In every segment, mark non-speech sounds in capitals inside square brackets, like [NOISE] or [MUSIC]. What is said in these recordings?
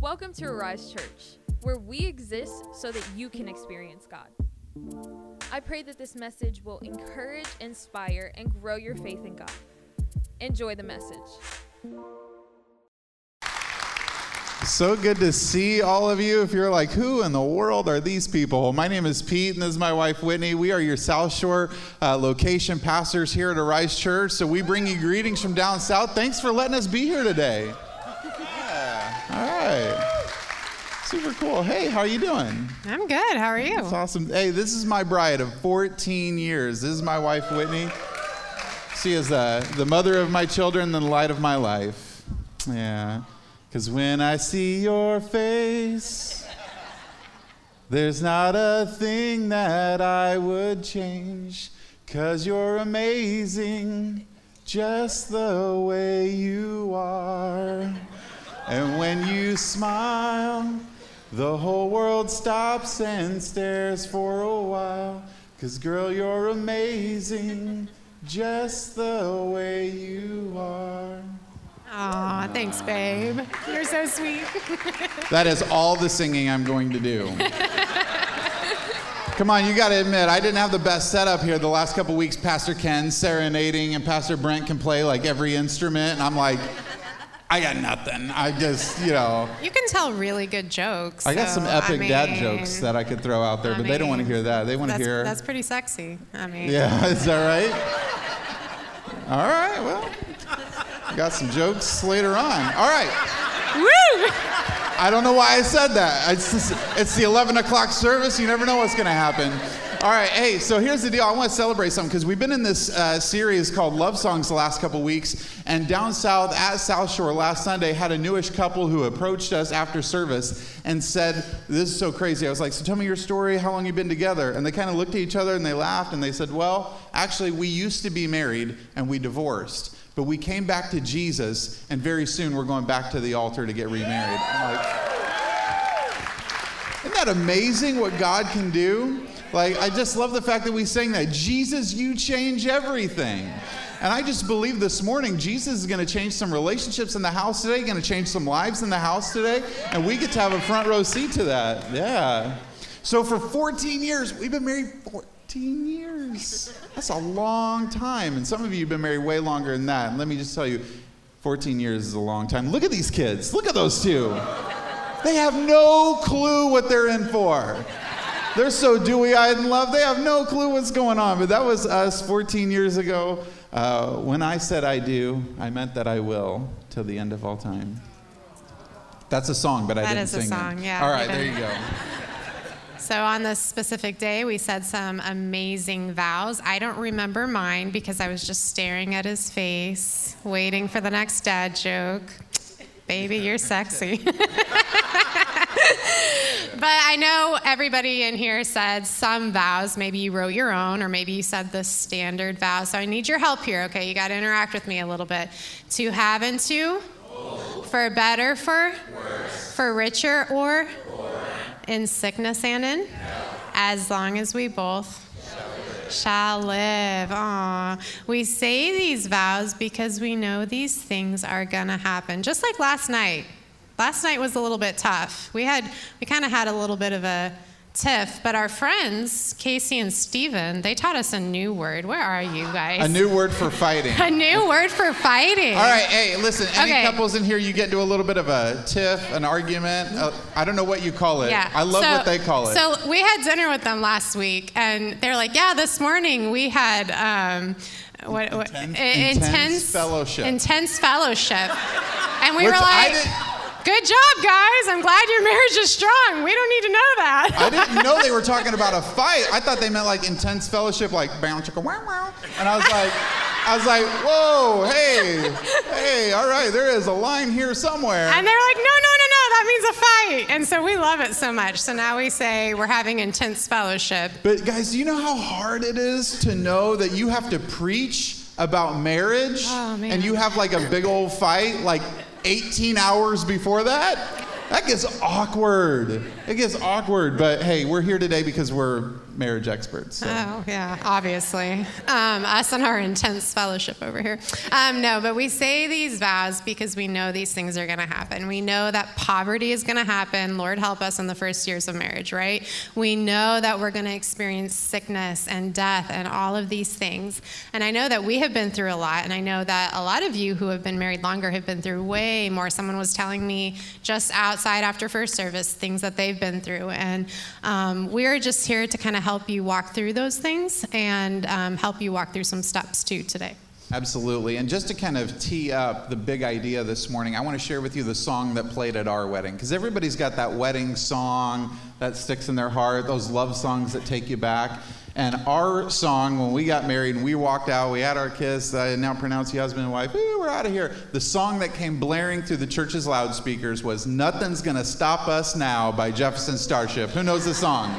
Welcome to Arise Church, where we exist so that you can experience God. I pray that this message will encourage, inspire, and grow your faith in God. Enjoy the message. So good to see all of you. If you're like, who in the world are these people? My name is Pete, and this is my wife Whitney. We are your South Shore uh, location pastors here at Arise Church. So we bring you greetings from down south. Thanks for letting us be here today. Yeah. All right. Super cool. Hey, how are you doing? I'm good. How are you? That's awesome. Hey, this is my bride of 14 years. This is my wife Whitney. She is uh, the mother of my children and the light of my life. Yeah. Because when I see your face, there's not a thing that I would change. Because you're amazing just the way you are. And when you smile, the whole world stops and stares for a while. Because, girl, you're amazing just the way you are. Aw, thanks, babe. You're so sweet. [LAUGHS] That is all the singing I'm going to do. Come on, you got to admit, I didn't have the best setup here the last couple weeks. Pastor Ken serenading, and Pastor Brent can play like every instrument, and I'm like, I got nothing. I just, you know. You can tell really good jokes. I got so, some epic I dad jokes that I could throw out there, I but they don't want to hear that. They want to hear. That's pretty sexy. I mean, Yeah, [LAUGHS] is that right? [LAUGHS] All right, well, got some jokes later on. All right. Woo! I don't know why I said that. It's, just- it's the 11 o'clock service. You never know what's going to happen. All right, hey, so here's the deal. I want to celebrate something because we've been in this uh, series called Love Songs the last couple weeks. And down south at South Shore last Sunday had a newish couple who approached us after service and said, This is so crazy. I was like, So tell me your story. How long you been together? And they kind of looked at each other and they laughed and they said, Well, actually, we used to be married and we divorced. But we came back to Jesus, and very soon we're going back to the altar to get remarried. Like, isn't that amazing what God can do? Like, I just love the fact that we sang that Jesus, you change everything. And I just believe this morning Jesus is going to change some relationships in the house today, going to change some lives in the house today, and we get to have a front row seat to that. Yeah. So for 14 years, we've been married 14 years. That's a long time. And some of you have been married way longer than that. And let me just tell you, 14 years is a long time. Look at these kids. Look at those two. They have no clue what they're in for. They're so dewy eyed in love, they have no clue what's going on. But that was us 14 years ago. Uh, when I said I do, I meant that I will till the end of all time. That's a song, but I That didn't is a sing song, it. yeah, All right, there you go. So on this specific day, we said some amazing vows. I don't remember mine because I was just staring at his face, waiting for the next dad joke. Baby, you're sexy. [LAUGHS] but I know everybody in here said some vows. Maybe you wrote your own, or maybe you said the standard vow. So I need your help here, okay? You got to interact with me a little bit. To have and to? For better, for? For richer, or? In sickness and in? As long as we both shall live. We say these vows because we know these things are gonna happen. Just like last night. Last night was a little bit tough. We had we kind of had a little bit of a tiff, but our friends, Casey and Steven, they taught us a new word. Where are you guys? A new word for fighting. [LAUGHS] a new word for fighting. All right, hey, listen, any Okay. couples in here, you get into a little bit of a tiff, an argument. Uh, I don't know what you call it. Yeah. I love So- what they call it. So we had dinner with them last week, and they're like, "Yeah, this morning we had um, what, what Intense- i- intense fellowship. Intense fellowship." And we Which were like, "Good job, guys! I'm glad your marriage is strong. We don't need to know that." I didn't [LAUGHS] know they were talking about a fight. I thought they meant like intense fellowship, like bow chicka wow wow. And I was like, I was like, whoa, hey, hey, all right, there is a line here somewhere. And they're like, no, no, no, no, that means a fight. And so we love it so much. So now we say we're having intense fellowship. But guys, do you know how hard it is to know that you have to preach about marriage Oh, man. and you have like a big old fight like 18 hours before that? That gets awkward. It gets awkward, but hey, we're here today because we're marriage experts. So. Oh, yeah, obviously. Um, us and our intense fellowship over here. Um, no, but we say these vows because we know these things are going to happen. We know that poverty is going to happen. Lord help us in the first years of marriage, right? We know that we're going to experience sickness and death and all of these things. And I know that we have been through a lot, and I know that a lot of you who have been married longer have been through way more. Someone was telling me just outside after first service things that they've been through. And um, we're just here to kind of help you walk through those things and um, help you walk through some steps too today. Absolutely. And just to kind of tee up the big idea this morning, I want to share with you the song that played at our wedding. Because everybody's got that wedding song that sticks in their heart, those love songs that take you back. And our song, when we got married and we walked out, we had our kiss, I now pronounce you husband and wife, we're out of here. The song that came blaring through the church's loudspeakers was Nothing's Gonna Stop Us Now by Jefferson Starship. Who knows the song?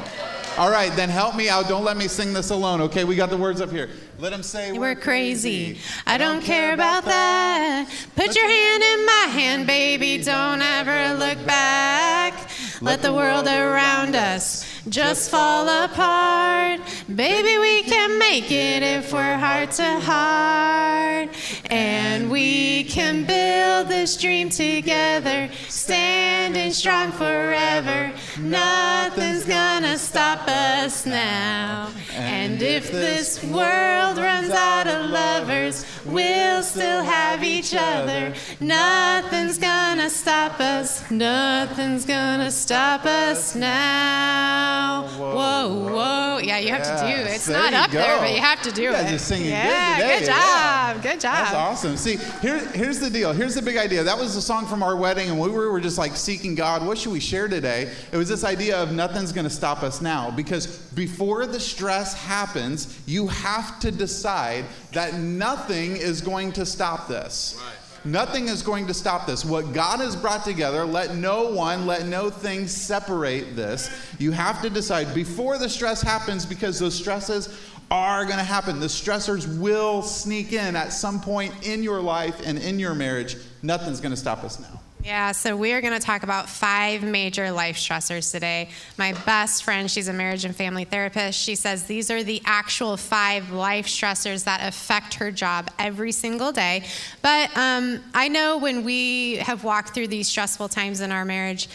All right, then help me out. Don't let me sing this alone, okay? We got the words up here. Let them say we're, we're crazy. crazy. I don't care about that. Put your hand in my hand, baby. Don't ever look back. Let the world around us just fall apart. Baby, we can make it if we're heart to heart. And we can build this dream together, standing strong forever. Nothing's gonna stop us now. And if this world runs out of lovers, we'll still have each other. Nothing's gonna stop us, nothing's gonna stop us now. Whoa, whoa. Yeah, you have yes, to do it. It's not up go. there, but you have to do you it. Just singing yeah, good today. Good job. Yeah. Good job. That's awesome. See, here, here's the deal. Here's the big idea. That was the song from our wedding, and we were, were just like seeking God. What should we share today? It was this idea of nothing's to stop us now. Because before the stress happens, you have to decide that nothing is going to stop this. Right. Nothing is going to stop this. What God has brought together, let no one, let no thing separate this. You have to decide before the stress happens because those stresses are going to happen. The stressors will sneak in at some point in your life and in your marriage. Nothing's going to stop us now. Yeah, so we are going to talk about five major life stressors today. My best friend, she's a marriage and family therapist, she says these are the actual five life stressors that affect her job every single day. But um, I know when we have walked through these stressful times in our marriage,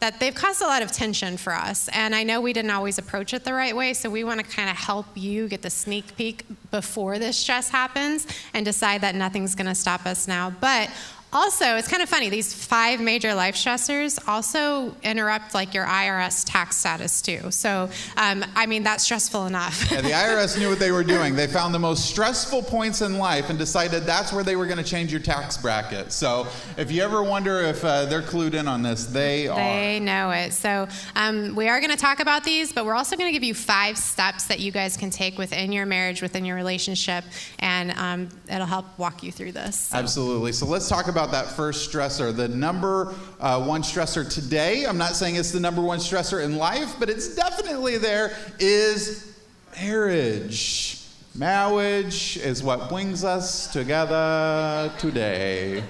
that they've caused a lot of tension for us. And I know we didn't always approach it the right way, so we want to kind of help you get the sneak peek before this stress happens and decide that nothing's going to stop us now. But also, it's kind of funny. These five major life stressors also interrupt like your IRS tax status too. So, um, I mean, that's stressful enough. yeah, the IRS knew what they were doing. They found the most stressful points in life and decided that's where they were going to change your tax bracket. So, if you ever wonder if uh, they're clued in on this, they are. They know it. So, um, we are going to talk about these, but we're also going to give you five steps that you guys can take within your marriage, within your relationship, and um, it'll help walk you through this. So. Absolutely. So, let's talk about about that first stressor. The number uh, one stressor today, I'm not saying it's the number one stressor in life, but it's definitely there, is marriage. Marriage is what brings us together today.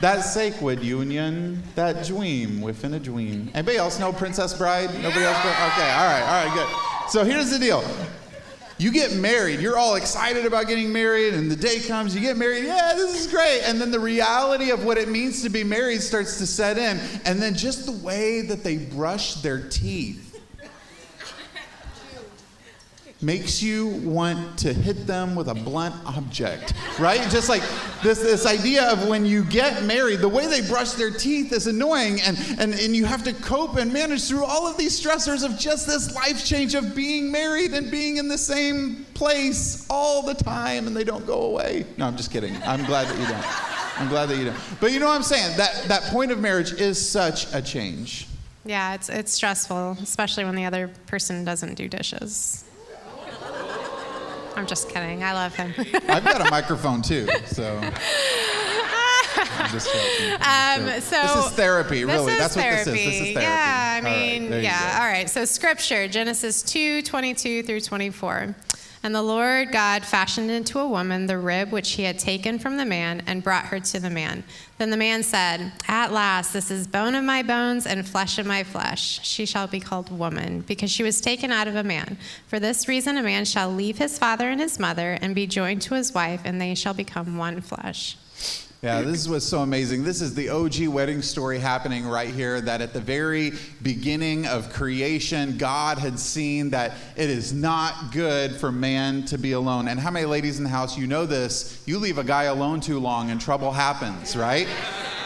that sacred union, that dream within a dream. Anybody else know Princess Bride? Nobody else? Okay, all right, all right, good. So here's the deal. You get married, you're all excited about getting married, and the day comes, you get married, yeah, this is great. And then the reality of what it means to be married starts to set in. And then just the way that they brush their teeth makes you want to hit them with a blunt object, right? Just like this, this idea of when you get married, the way they brush their teeth is annoying, and, and, and you have to cope and manage through all of these stressors of just this life change of being married and being in the same place all the time, and they don't go away. No, I'm just kidding. I'm glad that you don't. I'm glad that you don't. But you know what I'm saying? That, that point of marriage is such a change. Yeah, it's, it's stressful, especially when the other person doesn't do dishes. I'm just kidding. I love him. [LAUGHS] I've got a microphone too, so. [LAUGHS] Um, so this is therapy, really. That's therapy. what this is. This is therapy. Yeah, I mean, right, yeah. All right. So scripture, Genesis 2, 22 through 24. And the Lord God fashioned into a woman the rib which he had taken from the man and brought her to the man. Then the man said, At last, this is bone of my bones and flesh of my flesh. She shall be called woman, because she was taken out of a man. For this reason, a man shall leave his father and his mother and be joined to his wife, and they shall become one flesh. Yeah, this is what's so amazing. This is the OG wedding story happening right here. That at the very beginning of creation, God had seen that it is not good for man to be alone. And how many ladies in the house, you know this? You leave a guy alone too long and trouble happens, right?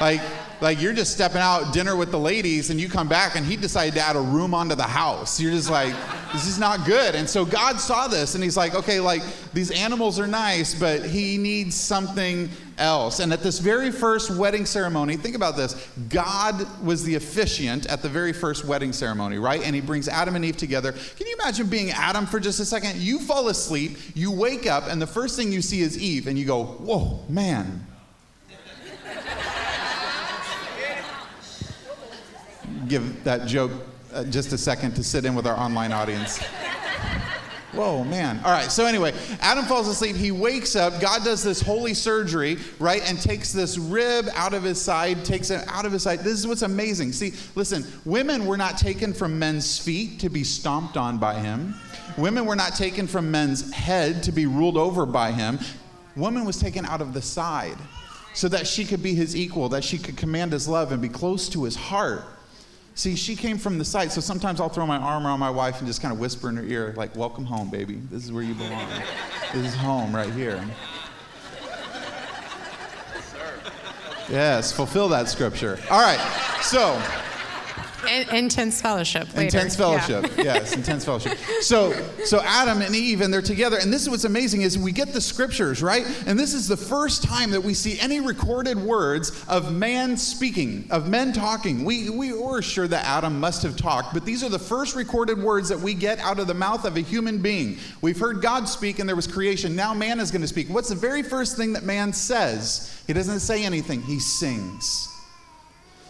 Like, like you're just stepping out dinner with the ladies and you come back and he decided to add a room onto the house. You're just like, this is not good. And so God saw this and he's like, okay, like these animals are nice, but he needs something else. And at this very first wedding ceremony, think about this God was the officiant at the very first wedding ceremony, right? And he brings Adam and Eve together. Can you imagine being Adam for just a second? You fall asleep, you wake up, and the first thing you see is Eve, and you go, whoa, man. Give that joke uh, just a second to sit in with our online audience. Whoa, man. All right, so anyway, Adam falls asleep. He wakes up. God does this holy surgery, right, and takes this rib out of his side, takes it out of his side. This is what's amazing. See, listen, women were not taken from men's feet to be stomped on by him, women were not taken from men's head to be ruled over by him. Woman was taken out of the side so that she could be his equal, that she could command his love and be close to his heart. See, she came from the site, so sometimes I'll throw my arm around my wife and just kind of whisper in her ear, like, Welcome home, baby. This is where you belong. this is home right here. Yes, fulfill that scripture. All right, so intense fellowship. Later. Intense fellowship. Yeah. yes, intense fellowship. So, so Adam and Eve, and they're together. And this is what's amazing is we get the scriptures right, and this is the first time that we see any recorded words of man speaking, of men talking. We we were sure that Adam must have talked, but these are the first recorded words that we get out of the mouth of a human being. We've heard God speak, and there was creation. Now man is going to speak. What's the very first thing that man says? He doesn't say anything. He sings.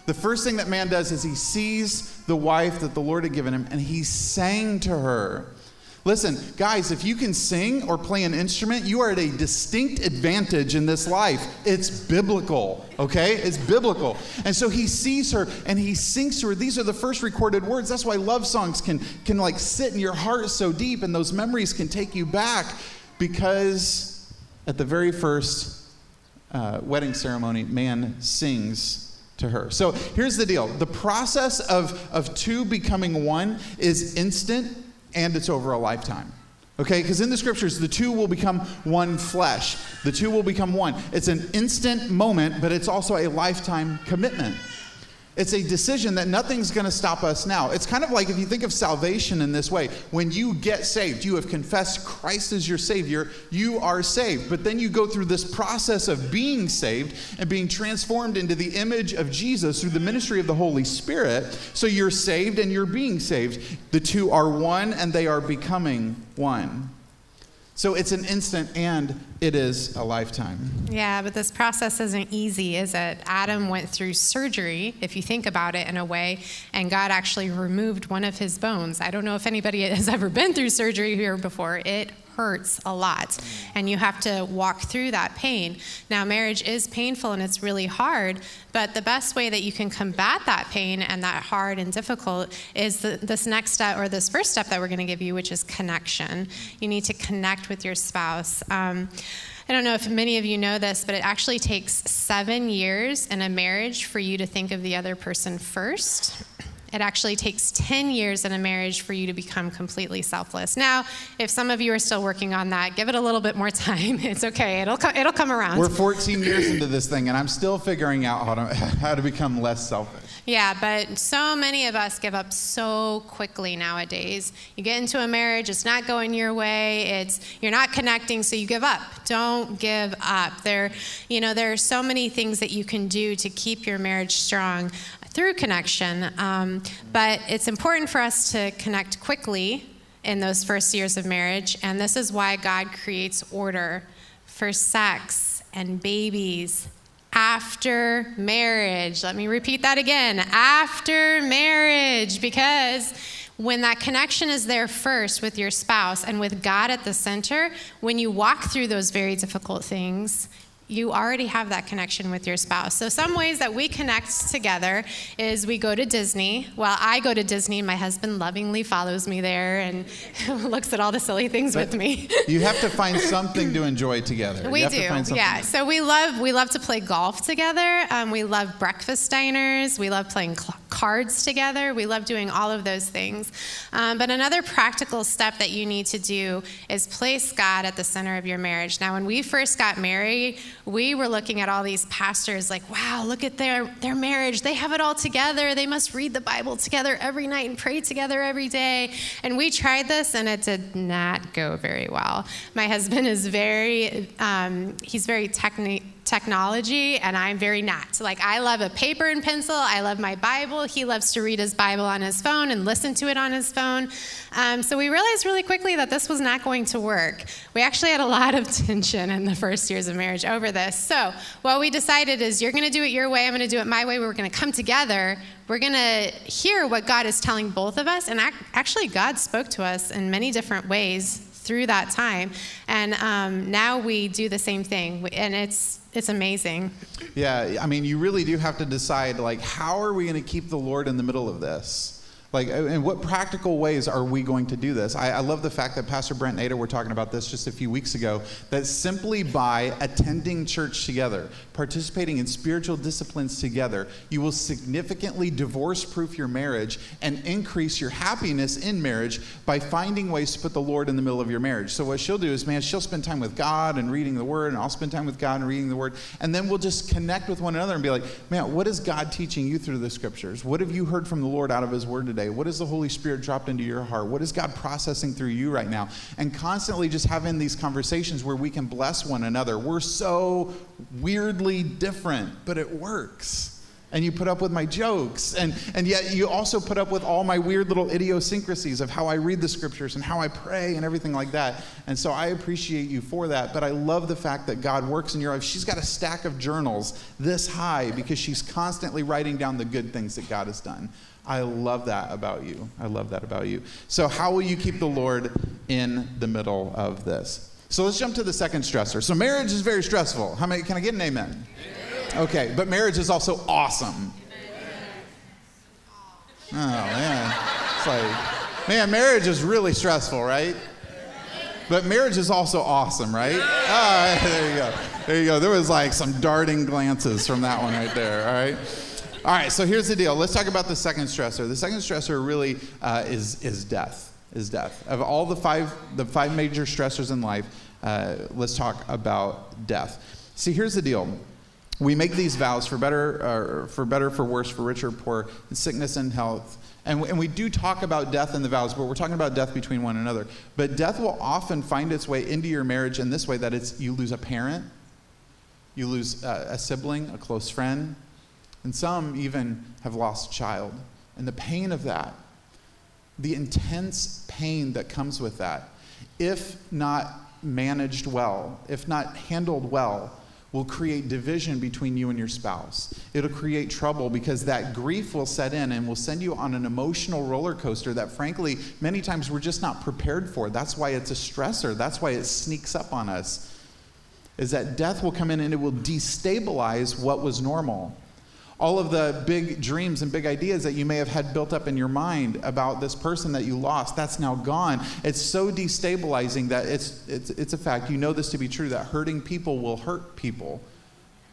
The first thing that man does is he sees the wife that the Lord had given him and he sang to her. Listen, guys, if you can sing or play an instrument, you are at a distinct advantage in this life. It's biblical, okay? It's biblical. And so he sees her and he sings to her. These are the first recorded words. That's why love songs can, can like sit in your heart so deep and those memories can take you back because at the very first uh, wedding ceremony, man sings to her. So here's the deal the process of, of two becoming one is instant and it's over a lifetime. Okay, because in the scriptures, the two will become one flesh. The two will become one. It's an instant moment, but it's also a lifetime commitment. It's a decision that nothing's going to stop us now. It's kind of like if you think of salvation in this way when you get saved, you have confessed Christ as your Savior, you are saved. But then you go through this process of being saved and being transformed into the image of Jesus through the ministry of the Holy Spirit. So you're saved and you're being saved. The two are one and they are becoming one. So it's an instant and it is a lifetime. Yeah, but this process isn't easy, is it? Adam went through surgery, if you think about it in a way, and God actually removed one of his bones. I don't know if anybody [LAUGHS] has ever been through surgery here before. It hurts a lot and you have to walk through that pain. Now, marriage is painful and it's really hard, but the best way that you can combat that pain and that hard and difficult is the, this next step or this first step that we're going to give you, which is connection. You need to connect with your spouse. Um, I don't know if many of you know this, but it actually takes seven years in a marriage for you to think of the other person first. It actually takes 10 years in a marriage for you to become completely selfless. Now, if some of you are still working on that, give it a little bit more [LAUGHS] time. It's okay. It'll co- it'll come around. We're 14 years into this thing and I'm still figuring out how to [LAUGHS] how to become less selfish. Yeah, but so many of us give up so quickly nowadays. You get into a marriage, it's not going your way, it's you're not connecting, so you give up. Don't give up. There, you know, there are so many things that you can do to keep your marriage strong through connection. Um, but it's important for us to connect quickly in those first years of marriage, and this is why God creates order for sex and babies after marriage. Let me repeat that again after marriage, because when that connection is there first with your spouse and with God at the center, when you walk through those very difficult things, you already have that connection with your spouse. So, some ways that we connect together is we go to Disney. Well, I go to Disney, my husband lovingly follows me there and [LAUGHS] looks at all the silly things But with me. you have to find something to enjoy together. We do, to yeah. So we love we love to play golf together. Um, we love breakfast diners. We love playing cl- cards together. We love doing all of those things. Um, but another practical step that you need to do is place God at the center of your marriage. Now, when we first got married, we were looking at all these pastors like, wow, look at their their marriage. They have it all together. They must read the Bible together every night and pray together every day. And we tried this, and it did not go very well. My husband is very um, he's very techni- technology and I'm very not. Like I love a paper and pencil. I love my Bible. He loves to read his Bible on his phone and listen to it on his phone. Um, so we realized really quickly that this was not going to work. We actually had a lot of [LAUGHS] tension in the first years of marriage over this. So what we decided is you're going to do it your way. I'm going to do it my way. We're going to come together. We're going to hear what God is telling both of us. And ac- actually, God spoke to us in many different ways through that time. And um, now we do the same thing. And it's, it's amazing. Yeah, I mean, you really do have to decide, like, how are we going to keep the Lord in the middle of this? Like, uh, in what practical ways are we going to do this? I, I love the fact that Pastor Brent Ada were talking about this just a few weeks ago, that simply by attending church together, participating in spiritual disciplines together, you will significantly divorce proof your marriage and increase your happiness in marriage by finding ways to put the Lord in the middle of your marriage. So, what she'll do is, man, she'll spend time with God and reading the Word, and I'll spend time with God and reading the Word. And then we'll just connect with one another and be like, man, what is God teaching you through the scriptures? What have you heard from the Lord out of His Word today? What has the Holy Spirit dropped into your heart? What is God processing through you right now? And constantly just having these conversations where we can bless one another. We're so weirdly different, but it works and you put up with my jokes and, and yet you also put up with all my weird little idiosyncrasies of how i read the scriptures and how i pray and everything like that and so i appreciate you for that but i love the fact that god works in your life she's got a stack of journals this high because she's constantly writing down the good things that god has done i love that about you i love that about you so how will you keep the lord in the middle of this so let's jump to the second stressor so marriage is very stressful how many can i get an amen Okay, but marriage is also awesome. Oh, man. It's like, man, marriage is really stressful, right? But marriage is also awesome, right? All right, there you go. There you go. There was like some darting glances from that one right there, all right? All right, so here's the deal. Let's talk about the second stressor. The second stressor really uh, is, is death, is death. Of all the five, the five major stressors in life, uh, let's talk about death. See, here's the deal we make these vows for better, for better, for worse, for richer, poor, sickness and health. And we, and we do talk about death in the vows, but we're talking about death between one another. But death will often find its way into your marriage in this way that it's you lose a parent, you lose uh, a sibling, a close friend, and some even have lost a child. And the pain of that, the intense pain that comes with that, if not managed well, if not handled well, will create division between you and your spouse. It'll create trouble because that grief will set in and will send you on an emotional roller coaster that, frankly, many times we're just not prepared for. That's why it's a stressor. That's why it sneaks up on us. Is that death will come in and it will destabilize what was normal. All of the big dreams and big ideas that you may have had built up in your mind about this person that you lost, that's now gone. It's so destabilizing that it's, it's, it's a fact. You know this to be true that hurting people will hurt people.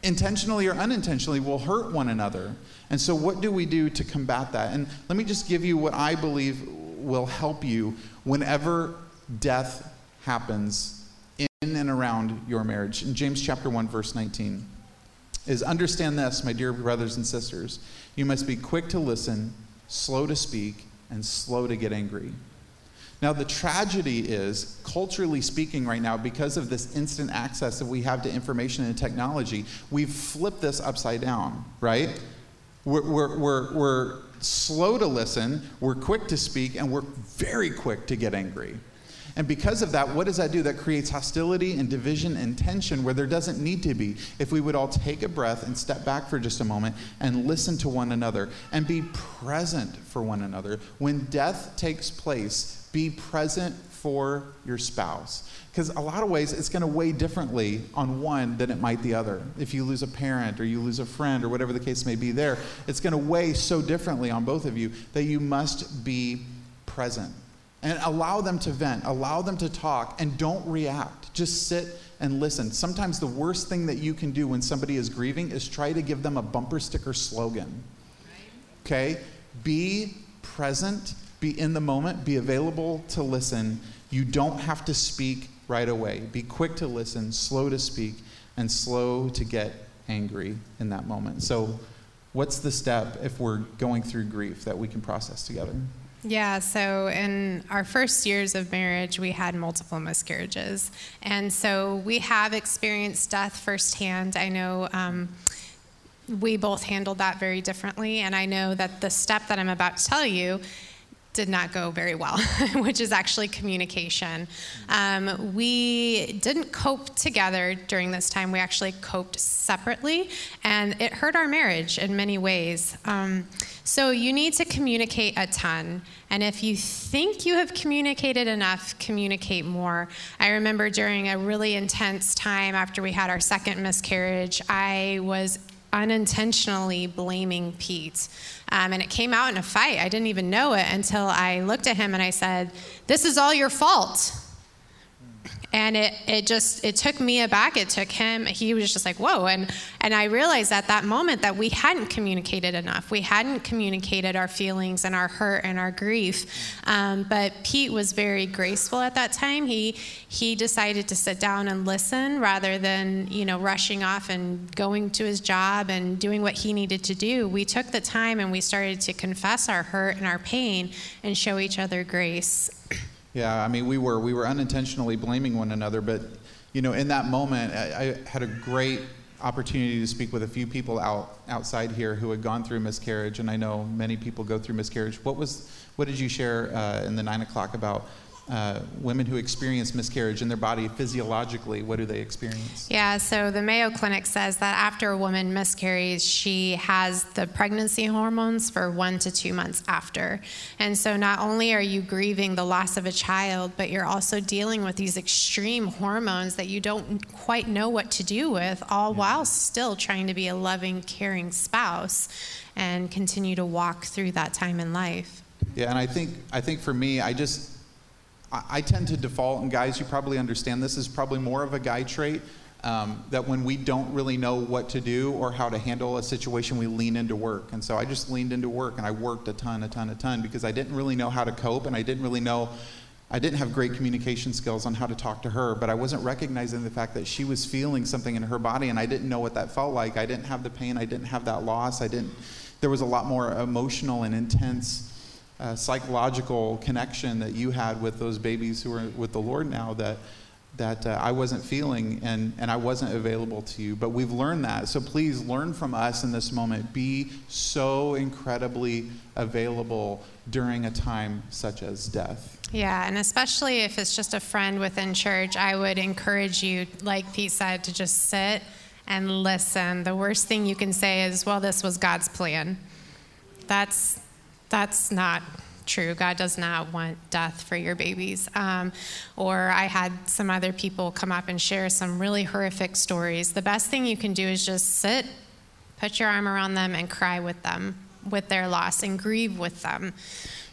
Intentionally or unintentionally, will hurt one another. And so, what do we do to combat that? And let me just give you what I believe will help you whenever death happens in and around your marriage. In James chapter 1, verse 19 is understand this, my dear brothers and sisters. You must be quick to listen, slow to speak, and slow to get angry. Now, the tragedy is, culturally speaking, right now, because of this instant access that we have to information and technology, we've flipped this upside down, right? We're, we're, we're, we're slow to listen, we're quick to speak, and we're very quick to get angry. And because of that, what does that do? That creates hostility and division and tension where there doesn't need to be. If we would all take a breath and step back for just a moment and listen to one another and be present for one another. When death takes place, be present for your spouse. Because a lot of ways it's going to weigh differently on one than it might the other. If you lose a parent or you lose a friend or whatever the case may be there, it's going to weigh so differently on both of you that you must be present. And allow them to vent, allow them to talk, and don't react. Just sit and listen. Sometimes the worst thing that you can do when somebody is grieving is try to give them a bumper sticker slogan. Okay? Be present, be in the moment, be available to listen. You don't have to speak right away. Be quick to listen, slow to speak, and slow to get angry in that moment. So, what's the step if we're going through grief that we can process together? Yeah, so in our first years of marriage, we had multiple miscarriages. And so we have experienced death firsthand. I know um, we both handled that very differently. And I know that the step that I'm about to tell you did not go very well, [LAUGHS] which is actually communication. Um, we didn't cope together during this time. We actually coped separately, and it hurt our marriage in many ways. Um, so you need to communicate a ton. And if you think you have communicated enough, communicate more. I remember during a really intense time after we had our second miscarriage, I was unintentionally blaming Pete. Um, and it came out in a fight. I didn't even know it until I looked at him and I said, This is all your fault and it, it just it took me aback it took him. He was just like whoa. And and i realized at that moment that we hadn't communicated enough. We hadn't communicated our feelings and our hurt and our grief. Um, but pete was very graceful at that time. He he decided to sit down and listen rather than you know rushing off and going to his job and doing what he needed to do. We took the time and we started to confess our hurt and our pain and show each other grace [CLEARS THROAT] yeah, I mean, we were we were unintentionally blaming one another, but you know, in that moment, I, I had a great opportunity to speak with a few people out outside here who had gone through miscarriage, and I know many people go through miscarriage. What was what did you share uh, in the nine o'clock about uh, women who experience miscarriage in their body physiologically, what do they experience? Yeah, so the Mayo Clinic says that after a woman miscarries, she has the pregnancy hormones for one to two months after. And so not only are you grieving the loss of a child, but you're also dealing with these extreme hormones that you don't quite know what to do with, all yeah. while still trying to be a loving, caring spouse and continue to walk through that time in life. Yeah, and I think I think for me, I just I, tend to default, and guys, you probably understand this is probably more of a guy trait. Um, that when we don't really know what to do or how to handle a situation, we lean into work. And so I just leaned into work and I worked a ton, a ton, a ton because I didn't really know how to cope and I didn't really know, I didn't have great communication skills on how to talk to her, but I wasn't recognizing the fact that she was feeling something in her body and I didn't know what that felt like. I didn't have the pain, I didn't have that loss, I didn't, there was a lot more emotional and intense uh, psychological connection that you had with those babies who are with the Lord now that that uh, I wasn't feeling and, and I wasn't available to you. But we've learned that. So please learn from us in this moment. Be so incredibly available during a time such as death. Yeah, and especially if it's just a friend within church, I would encourage you, like Pete said, to just sit and listen. The worst thing you can say is, well, this was God's plan. That's that's not true. God does not want death for your babies. Um, or I had some other people come up and share some really horrific stories. The best thing you can do is just sit, put your arm around them, and cry with them with their loss and grieve with them.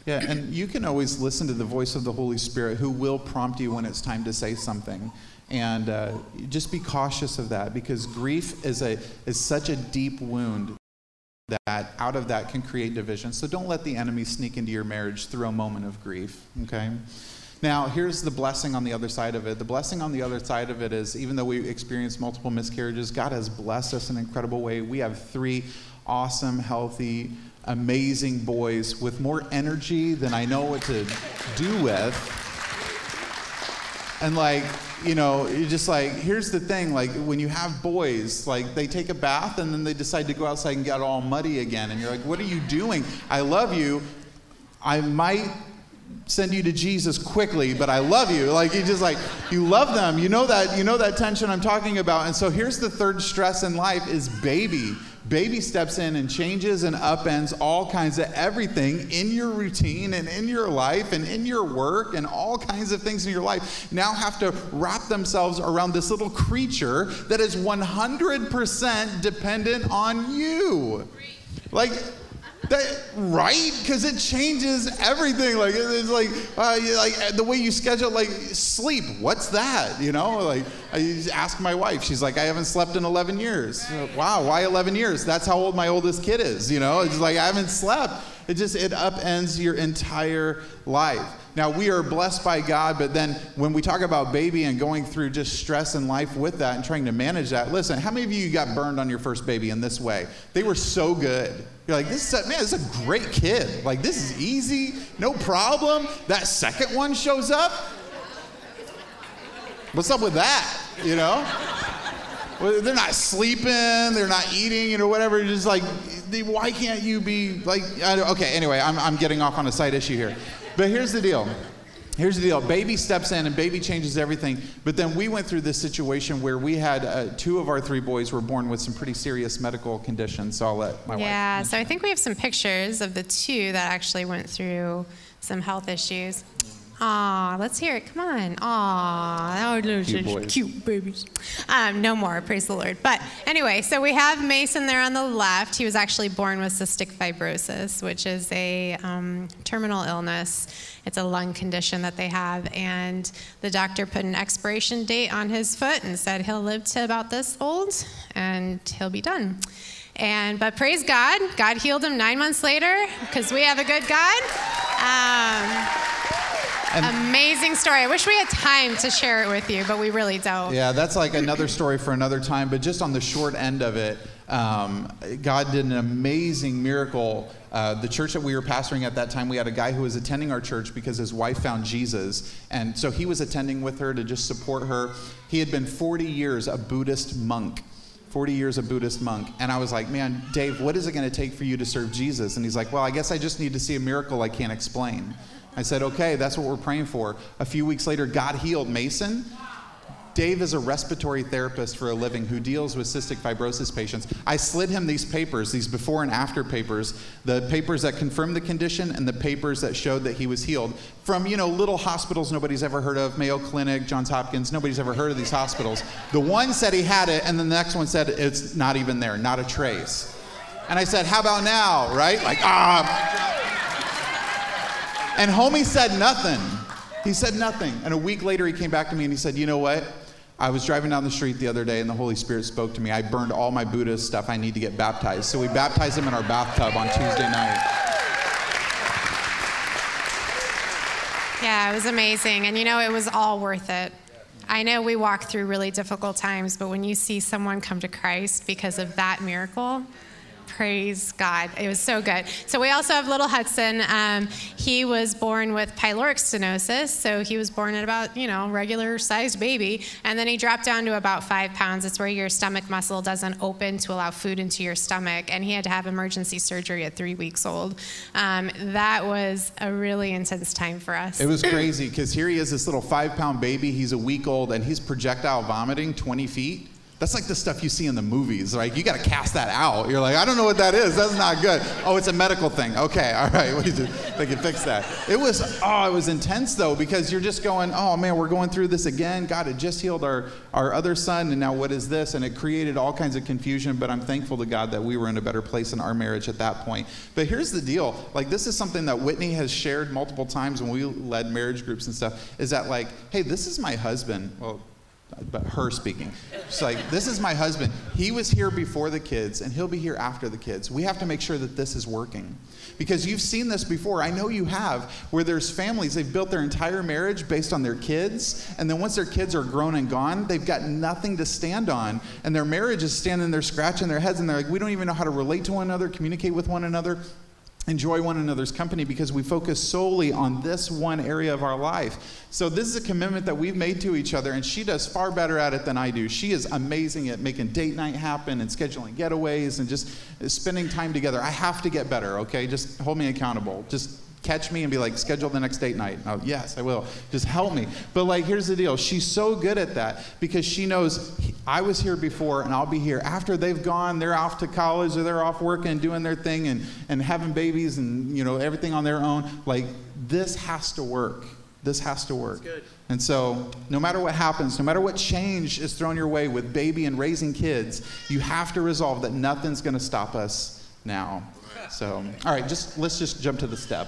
Yeah, and you can always listen to the voice of the Holy Spirit who will prompt you when it's time to say something. And uh, just be cautious of that because grief is, a, is such a deep wound that out of that can create division. So don't let the enemy sneak into your marriage through a moment of grief, okay? Now, here's the blessing on the other side of it. The blessing on the other side of it is even though we experience multiple miscarriages, God has blessed us in an incredible way. We have three awesome, healthy, amazing boys with more energy than I know what to do with. And like, you know, you're just like, here's the thing like, when you have boys, like, they take a bath and then they decide to go outside and get all muddy again. And you're like, what are you doing? I love you. I might send you to Jesus quickly, but I love you. Like you just like you love them. You know that you know that tension I'm talking about. And so here's the third stress in life is baby. Baby steps in and changes and upends all kinds of everything in your routine and in your life and in your work and all kinds of things in your life now have to wrap themselves around this little creature that is 100% dependent on you. Like that, right? Because it changes everything. Like it's like uh, like the way you schedule like sleep. What's that? You know, like I ask my wife. She's like, I haven't slept in 11 years. Wow, why 11 years? That's how old my oldest kid is. You know, it's like I haven't slept. It just it upends your entire life. Now, we are blessed by God, but then when we talk about baby and going through just stress in life with that and trying to manage that, listen, how many of you got burned on your first baby in this way? They were so good. You're like, this is a, man, this is a great kid. Like, this is easy, no problem. That second one shows up. What's up with that? You know? Well, they're not sleeping, they're not eating, you know, whatever. Just like, why can't you be like, okay, anyway, I'm, I'm getting off on a side issue here. But here's the deal. Here's the deal. Baby steps in and baby changes everything. But then we went through this situation where we had uh, two of our three boys were born with some pretty serious medical conditions. So I'll let my yeah, wife. Yeah, so I think we have some pictures of the two that actually went through some health issues. Aw, let's hear it. Come on. Aw, that cute, boys. cute babies. Um, no more, praise the Lord. But anyway, so we have Mason there on the left. He was actually born with cystic fibrosis, which is a um, terminal illness. It's a lung condition that they have. And the doctor put an expiration date on his foot and said he'll live to about this old and he'll be done. And but praise God, God healed him nine months later because we have a good God. Um, and Amazing story. I wish we had time to share it with you, but we really don't. Yeah, that's like another story for another time. But just on the short end of it, um, God did an amazing miracle. Uh, the church that we were pastoring at that time, we had a guy who was attending our church because his wife found Jesus. And so he was attending with her to just support her. He had been 40 years a Buddhist monk. 40 years a Buddhist monk. And I was like, man, Dave, what is it going to take for you to serve Jesus? And he's like, well, I guess I just need to see a miracle I can't explain. I said, okay, that's what we're praying for. A few weeks later, God healed Mason. Dave is a respiratory therapist for a living who deals with cystic fibrosis patients. I slid him these papers, these before and after papers, the papers that confirmed the condition and the papers that showed that he was healed from, you know, little hospitals nobody's ever heard of, Mayo Clinic, Johns Hopkins, nobody's ever heard of these hospitals. The one said he had it, and then the next one said it's not even there, not a trace. And I said, how about now, right? Like, ah. And homie said nothing. He said nothing. And a week later, he came back to me and he said, You know what? I was driving down the street the other day and the Holy Spirit spoke to me. I burned all my Buddhist stuff. I need to get baptized. So we baptized him in our bathtub on Tuesday night. Yeah, it was amazing. And you know, it was all worth it. I know we walk through really difficult times, but when you see someone come to Christ because of that miracle, Praise God. It was so good. So we also have little Hudson. Um, he was born with pyloric stenosis. So he was born at about, you know, regular sized baby. And then he dropped down to about five pounds. It's where your stomach muscle doesn't open to allow food into your stomach. And he had to have emergency surgery at three weeks old. Um, that was a really intense time for us. It was crazy because here he is, this little five pound baby. He's a week old and he's projectile vomiting 20 feet. That's like the stuff you see in the movies. Like, you got to cast that out. You're like, I don't know what that is. That's not good. Oh, it's a medical thing. Okay, all right. [LAUGHS] they can fix that. It was, oh, it was intense though, because you're just going, oh man, we're going through this again. God had just healed our, our other son, and now what is this? And it created all kinds of confusion, but I'm thankful to God that we were in a better place in our marriage at that point. But here's the deal like, this is something that Whitney has shared multiple times when we led marriage groups and stuff, is that, like, hey, this is my husband. Well, but her speaking. She's like, This is my husband. He was here before the kids, and he'll be here after the kids. We have to make sure that this is working. Because you've seen this before. I know you have, where there's families, they've built their entire marriage based on their kids, and then once their kids are grown and gone, they've got nothing to stand on. And their marriage is standing there scratching their heads, and they're like, We don't even know how to relate to one another, communicate with one another enjoy one another's company because we focus solely on this one area of our life. So, this is a commitment that we've made to each other, and she does far better at it than I do. She is amazing at making date night happen and scheduling getaways and just spending time together. I have to get better, okay? Just hold me accountable. Just catch me and be like, schedule the next date night. Oh, yes, I will. Just help me. But like, here's the deal. She's so good at that because she knows I was here before and I'll be here after they've gone. They're off to college or they're off working and doing their thing and, and having babies and you know everything on their own. Like this has to work. This has to work. And so, no matter what happens, no matter what change is thrown your way with baby and raising kids, you have to resolve that nothing's going to stop us now. So, all right, just let's just jump to the step.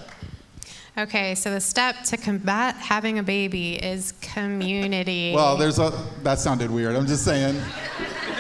Okay, so the step to combat having a baby is community. Well, there's a that sounded weird. I'm just saying.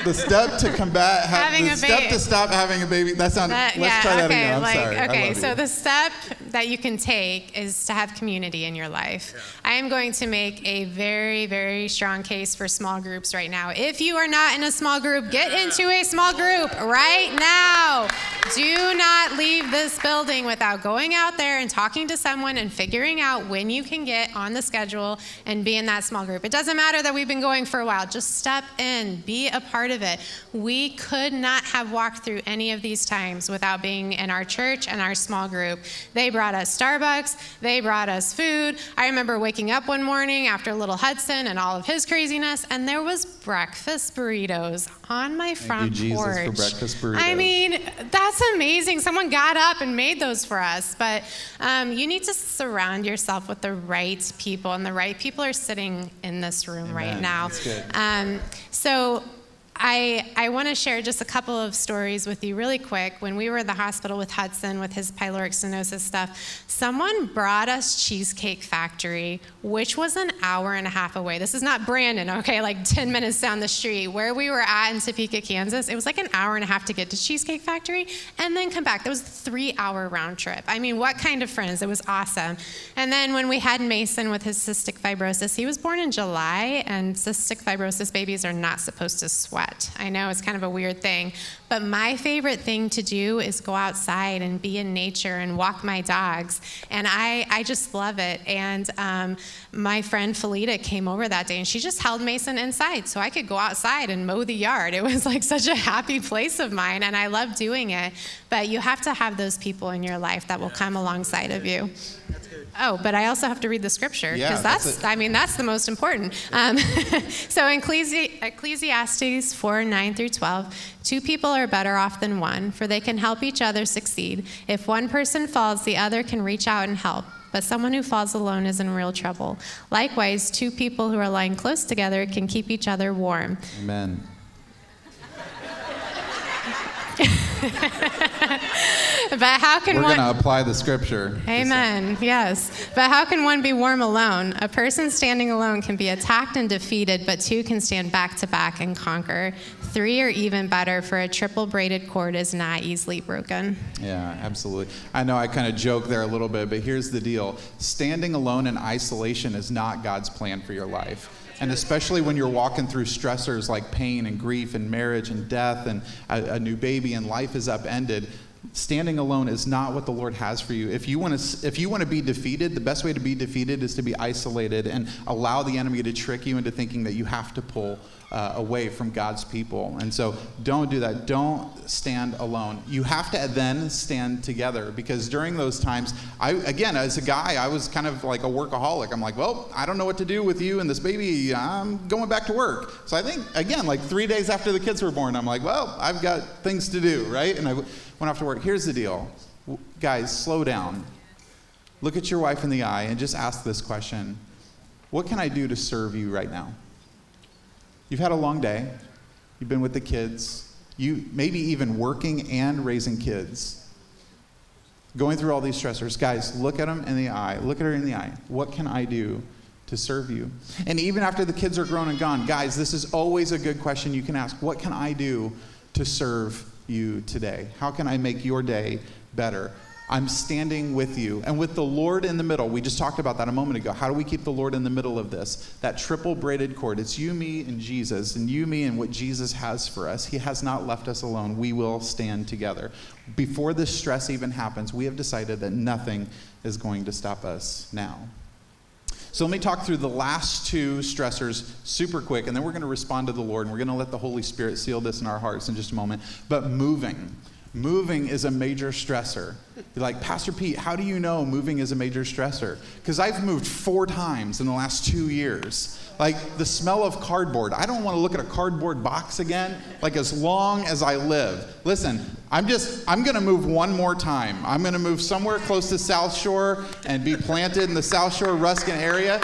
The step to combat ha- Having the a step baby. to stop having a baby. That sounded. That- let's yeah, try that okay, again. I'm like, sorry. I Okay, love so you. the step that you can take is to have community in your life. I am going to make a very, very strong case for small groups right now. If you are not in a small group, get into a small group right now. Do not leave this building without going out there and talking to someone and figuring out when you can get on the schedule and be in that small group. It doesn't matter that we've been going for a while, just step in, be a part of it. We could not have walked through any of these times without being in our church and our small group. They brought us Starbucks, they brought us food. I remember waking up one morning after Little Hudson and all of his craziness, and there was breakfast burritos on my front porch. Jesus, for breakfast I mean, that's amazing. Someone got up and made those for us. But um, you need to surround yourself with the right people, and the right people are sitting in this room right now. That's good. Um, so I, I want to share just a couple of stories with you really quick. When we were in the hospital with Hudson with his pyloric stenosis stuff, someone brought us Cheesecake Factory, which was an hour and a half away. This is not Brandon, okay, like 10 minutes down the street. Where we were at in Topeka, Kansas, it was like an hour and a half to get to Cheesecake Factory and then come back. That was a three hour round trip. I mean, what kind of friends? It was awesome. And then when we had Mason with his cystic fibrosis, he was born in July, and cystic fibrosis babies are not supposed to sweat. I know it's kind of a weird thing, but my favorite thing to do is go outside and be in nature and walk my dogs. And I, I just love it. And um, my friend Felita came over that day and she just held Mason inside so I could go outside and mow the yard. [LAUGHS] It was like such a happy place of mine, and I love doing it. But you have to have those people in your life that will come alongside of you. Oh, but I also have to read the scripture Yeah, because that's that's. I mean, that's the most important. Um, [LAUGHS] so in Ecclesi- Ecclesiastes 4 9 through 12, two people are better off than one, for they can help each other succeed. If one person falls, the other can reach out and help. But someone who falls alone is in real trouble. Likewise, two people who are lying close together can keep each other warm. Amen. [LAUGHS] [LAUGHS] But how can one We're going to apply the scripture. Amen. Yes. But how can one be warm alone? A person standing alone can be attacked and defeated, but two can stand back to back and conquer. Three are even better, for a triple braided cord is not easily broken. Yeah, absolutely. I know I kind of joke there a little bit, but here's the deal standing alone in isolation is not God's plan for your life. And especially when you're walking through stressors like pain and grief and marriage and death and a, a new baby and life is upended, standing alone is not what the Lord has for you. If you want to if you want to be defeated, the best way to be defeated is to be isolated and allow the enemy to trick you into thinking that you have to pull uh, away from God's people. And so don't do that. Don't stand alone. You have to then stand together because during those times, I again as a guy, I was kind of like a workaholic. I'm like, well, I don't know what to do with you and this baby. I'm going back to work. So I think again, like three days after the kids were born, I'm like, well, I've got things to do, right? And I went off to work. Here's the deal, guys, slow down. Look at your wife in the eye and just ask this question: What can I do to serve you right now? You've had a long day. You've been with the kids. You maybe even working and raising kids. Going through all these stressors. Guys, look at them in the eye. Look at her in the eye. What can I do to serve you? And even after the kids are grown and gone, guys, this is always a good question you can ask. What can I do to serve you today? How can I make your day better? I'm standing with you. And with the Lord in the middle, we just talked about that a moment ago. How do we keep the Lord in the middle of this? That triple braided cord. It's you, me, and Jesus, and you, me, and what Jesus has for us. He has not left us alone. We will stand together. Before this stress even happens, we have decided that nothing is going to stop us now. So let me talk through the last two stressors super quick, and then we're going to respond to the Lord, and we're going to let the Holy Spirit seal this in our hearts in just a moment. But moving. Moving is a major stressor. You're like, Pastor Pete, how do you know moving is a major stressor? Because I've moved four times in the last two years. Like the smell of cardboard. I don't want to look at a cardboard box again, like as long as I live. Listen, I'm just, I'm going to move one more time. I'm going to move somewhere close to South Shore and be planted in the South Shore Ruskin area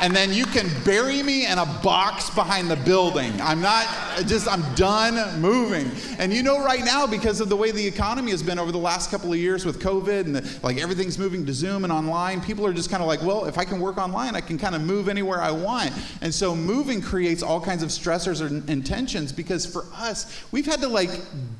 and then you can bury me in a box behind the building. I'm not just, I'm done moving. And you know, right now, because of the way the economy has been over the last couple of years with COVID and the, like everything's moving to Zoom and online, people are just kind of like, well, if I can work online, I can kind of move anywhere I want. And so moving creates all kinds of stressors and tensions because for us, we've had to like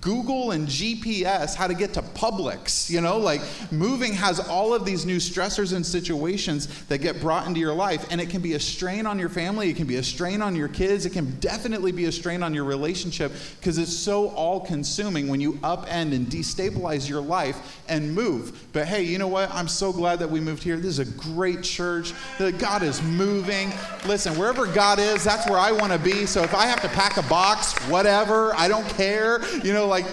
Google and GPS how to get to Publix, you know, like moving has all of these new stressors and situations that get brought into your life. And it it can be a strain on your family, it can be a strain on your kids, it can definitely be a strain on your relationship because it's so all consuming when you upend and destabilize your life and move. But hey, you know what? I'm so glad that we moved here. This is a great church. God is moving. Listen, wherever God is, that's where I want to be. So if I have to pack a box, whatever, I don't care. You know, like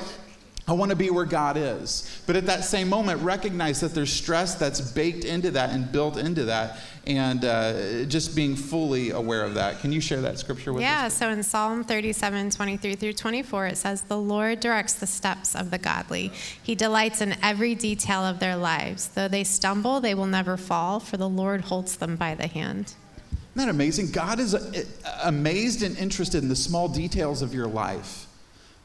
I want to be where God is. But at that same moment, recognize that there's stress that's baked into that and built into that and uh, just being fully aware of that. Can you share that scripture with yeah, us? Yeah, so in Psalm 37, 23 through 24, it says, The Lord directs the steps of the godly. He delights in every detail of their lives. Though they stumble, they will never fall, for the Lord holds them by the hand. Isn't that amazing? God is uh, amazed and interested in the small details of your life.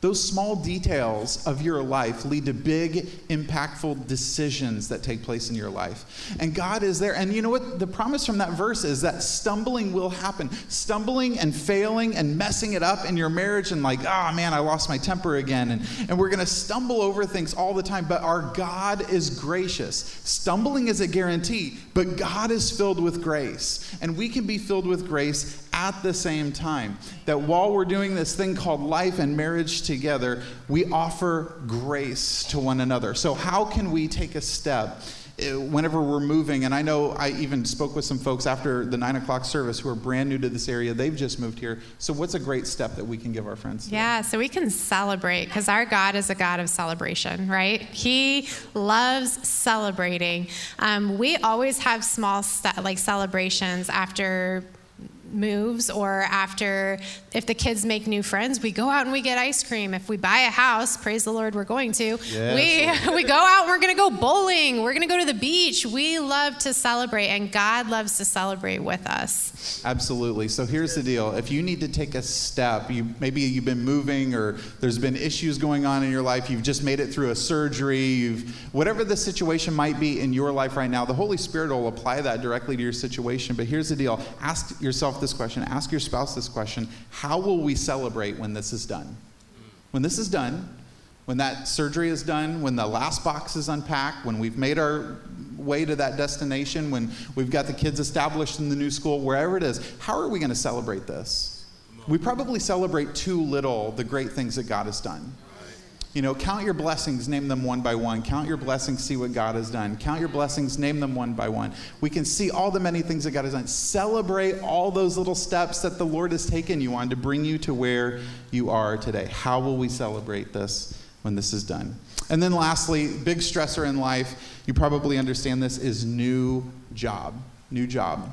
Those small details of your life lead to big, impactful decisions that take place in your life. And God is there. And you know what? The promise from that verse is that stumbling will happen. Stumbling and failing and messing it up in your marriage and like, oh man, I lost my temper again. And, and we're going to stumble over things all the time. But our God is gracious. Stumbling is a guarantee, but God is filled with grace. And we can be filled with grace at the same time. That while we're doing this thing called life and marriage together, we offer grace to one another. So, how can we take a step? Uh, whenever we're moving, and I know I even spoke with some folks after the nine o'clock service who are brand new to this area. They've just moved here. So, what's a great step that we can give our friends? Today? Yeah, so we can celebrate because our God is a God of celebration, right? He loves celebrating. Um, we always have small st- like celebrations after moves or after if the kids make new friends we go out and we get ice cream. If we buy a house praise the lord we're going to. Yes. we [LAUGHS] we go out and we're going to go bowling we're going to go to the beach. We love to celebrate and god loves to celebrate with us. Absolutely. So here's the deal. If you need to take a step you maybe you've been moving or there's been issues going on in your life you've just made it through a surgery you've whatever the situation might be in your life right now the holy spirit will apply that directly to your situation. But here's the deal. Ask yourself this question, ask your spouse this question How will we celebrate when this is done? When this is done, when that surgery is done, when the last box is unpacked, when we've made our way to that destination, when we've got the kids established in the new school, wherever it is, how are we going to celebrate this? We probably celebrate too little the great things that God has done. You know, count your blessings, name them one by one. Count your blessings, see what God has done. Count your blessings, name them one by one. We can see all the many things that God has done. Celebrate all those little steps that the Lord has taken you on to bring you to where you are today. How will we celebrate this when this is done? And then lastly, big stressor in life, you probably understand this, is new job. New job.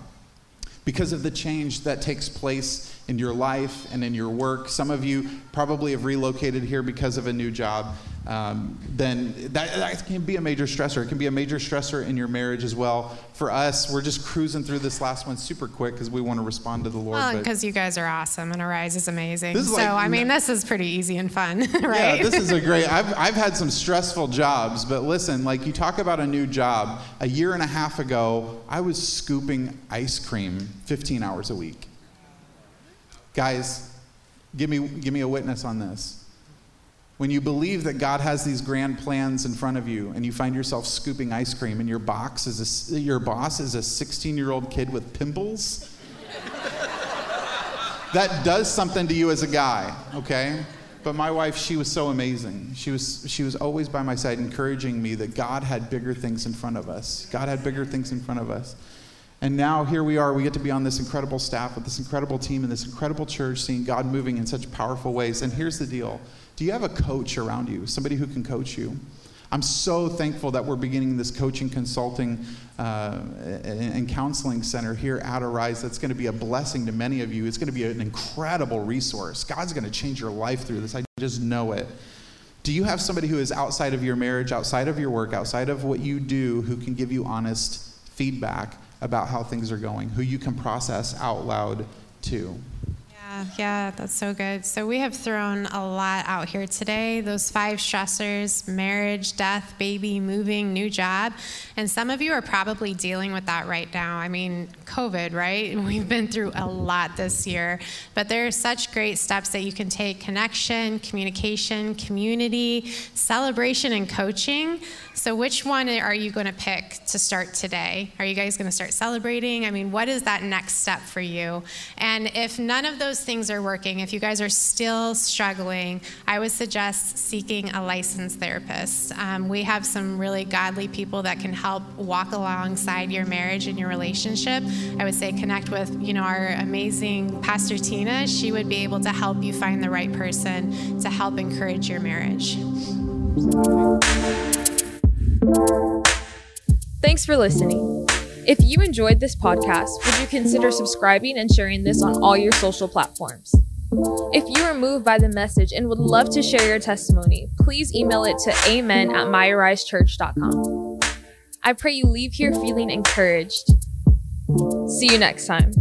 Because of the change that takes place in your life and in your work. Some of you probably have relocated here because of a new job um, then that, that can be a major stressor. It can be a major stressor in your marriage as well. For us, we're just cruising through this last one super quick because we want to respond to the Lord. Well, because you guys are awesome and Arise is amazing. Is so, like, I mean, this is pretty easy and fun, [LAUGHS] right? Yeah, this is a great, I've, I've had some stressful jobs, but listen, like you talk about a new job. A year and a half ago, I was scooping ice cream 15 hours a week. Guys, give me, give me a witness on this. When you believe that God has these grand plans in front of you and you find yourself scooping ice cream and your, box is a, your boss is a 16 year old kid with pimples, [LAUGHS] that does something to you as a guy, okay? But my wife, she was so amazing. She was, she was always by my side, encouraging me that God had bigger things in front of us. God had bigger things in front of us. And now here we are, we get to be on this incredible staff with this incredible team and this incredible church, seeing God moving in such powerful ways. And here's the deal Do you have a coach around you, somebody who can coach you? I'm so thankful that we're beginning this coaching, consulting, uh, and counseling center here at Arise. That's going to be a blessing to many of you. It's going to be an incredible resource. God's going to change your life through this. I just know it. Do you have somebody who is outside of your marriage, outside of your work, outside of what you do, who can give you honest feedback about how things are going, who you can process out loud to? Yeah, yeah, that's so good. So we have thrown a lot out here today. Those five stressors marriage, death, baby, moving, new job. And some of you are probably dealing with that right now. I mean, COVID, right? [LAUGHS] We've been through a lot this year. But there are such great steps that you can take connection, communication, community, celebration, and coaching. So, which one are you going to pick to start today? Are you guys going to start celebrating? I mean, what is that next step for you? And if none of those things are working, if you guys are still struggling, I would suggest seeking a licensed therapist. Um, we have some really godly people that can help walk alongside your marriage and your relationship. I would say connect with, you know, our amazing Pastor Tina. She would be able to help you find the right person to help encourage your marriage. Thanks for listening. If you enjoyed this podcast, would you consider subscribing and sharing this on all your social platforms? If you are moved by the message and would love to share your testimony, please email it to amen at myarisechurch.com. I pray you leave here feeling encouraged. See you next time.